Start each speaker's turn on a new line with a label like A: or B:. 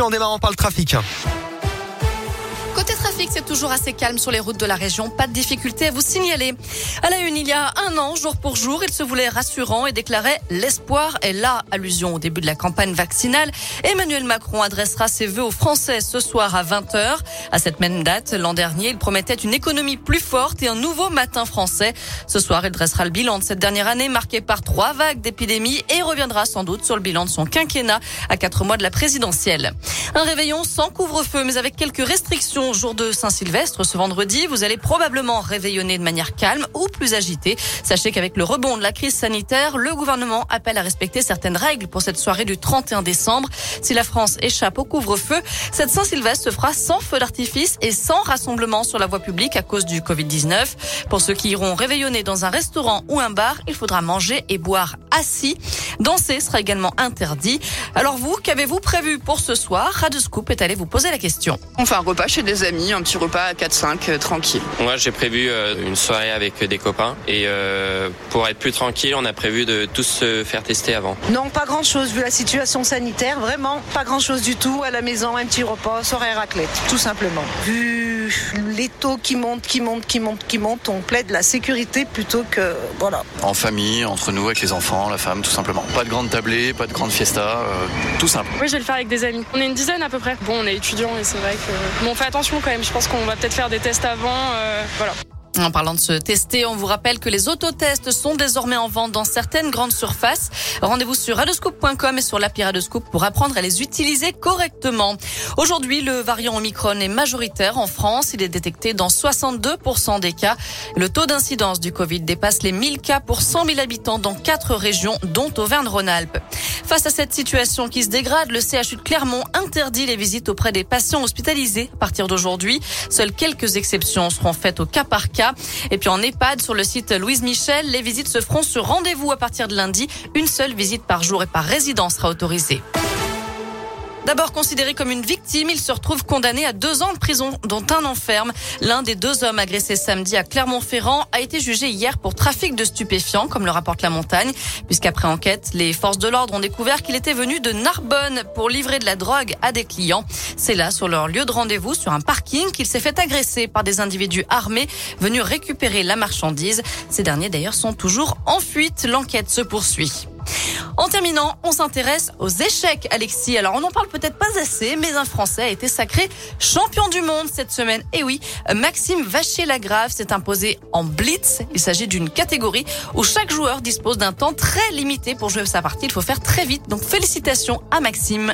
A: en démarrant par le trafic.
B: Trafic, c'est toujours assez calme sur les routes de la région. Pas de difficulté à vous signaler. À la une, il y a un an, jour pour jour, il se voulait rassurant et déclarait l'espoir est là. Allusion au début de la campagne vaccinale. Emmanuel Macron adressera ses vœux aux Français ce soir à 20h. À cette même date, l'an dernier, il promettait une économie plus forte et un nouveau matin français. Ce soir, il dressera le bilan de cette dernière année marquée par trois vagues d'épidémie et reviendra sans doute sur le bilan de son quinquennat à quatre mois de la présidentielle. Un réveillon sans couvre-feu, mais avec quelques restrictions de Saint-Sylvestre, ce vendredi, vous allez probablement réveillonner de manière calme ou plus agitée. Sachez qu'avec le rebond de la crise sanitaire, le gouvernement appelle à respecter certaines règles pour cette soirée du 31 décembre. Si la France échappe au couvre-feu, cette Saint-Sylvestre se fera sans feu d'artifice et sans rassemblement sur la voie publique à cause du Covid-19. Pour ceux qui iront réveillonner dans un restaurant ou un bar, il faudra manger et boire assis. Danser sera également interdit. Alors vous, qu'avez-vous prévu pour ce soir? Radio Scoop est allé vous poser la question.
C: On fait un repas chez des amis, un petit repas à 4-5, euh, tranquille.
D: Moi, j'ai prévu euh, une soirée avec des copains et euh, pour être plus tranquille, on a prévu de tous se faire tester avant.
E: Non, pas grand-chose vu la situation sanitaire, vraiment pas grand-chose du tout. À la maison, un petit repas, soirée raclette, tout simplement. Vu les taux qui montent, qui montent, qui montent, qui montent, on plaide la sécurité plutôt que voilà.
F: En famille, entre nous, avec les enfants, la femme, tout simplement. Pas de grande tablée, pas de grande fiesta, tout simple.
G: Oui, je vais le faire avec des amis. On est une dizaine à peu près. Bon, on est étudiants et c'est vrai que bon, on fait attention quand même. Je pense qu'on va peut-être faire des tests avant. Euh, voilà.
B: En parlant de se tester, on vous rappelle que les autotests sont désormais en vente dans certaines grandes surfaces. Rendez-vous sur radoscope.com et sur l'appli Radoscope pour apprendre à les utiliser correctement. Aujourd'hui, le variant Omicron est majoritaire en France. Il est détecté dans 62% des cas. Le taux d'incidence du Covid dépasse les 1000 cas pour 100 000 habitants dans quatre régions, dont Auvergne-Rhône-Alpes. Face à cette situation qui se dégrade, le CHU de Clermont interdit les visites auprès des patients hospitalisés à partir d'aujourd'hui. Seules quelques exceptions seront faites au cas par cas. Et puis en EHPAD, sur le site Louise Michel, les visites se feront sur rendez-vous à partir de lundi. Une seule visite par jour et par résidence sera autorisée. D'abord considéré comme une victime, il se retrouve condamné à deux ans de prison, dont un enferme. L'un des deux hommes agressés samedi à Clermont-Ferrand a été jugé hier pour trafic de stupéfiants, comme le rapporte la montagne, puisqu'après enquête, les forces de l'ordre ont découvert qu'il était venu de Narbonne pour livrer de la drogue à des clients. C'est là, sur leur lieu de rendez-vous, sur un parking, qu'il s'est fait agresser par des individus armés venus récupérer la marchandise. Ces derniers, d'ailleurs, sont toujours en fuite. L'enquête se poursuit. En terminant, on s'intéresse aux échecs, Alexis. Alors, on n'en parle peut-être pas assez, mais un Français a été sacré champion du monde cette semaine. Et oui, Maxime Vachier-Lagrave s'est imposé en blitz. Il s'agit d'une catégorie où chaque joueur dispose d'un temps très limité pour jouer sa partie. Il faut faire très vite. Donc, félicitations à Maxime.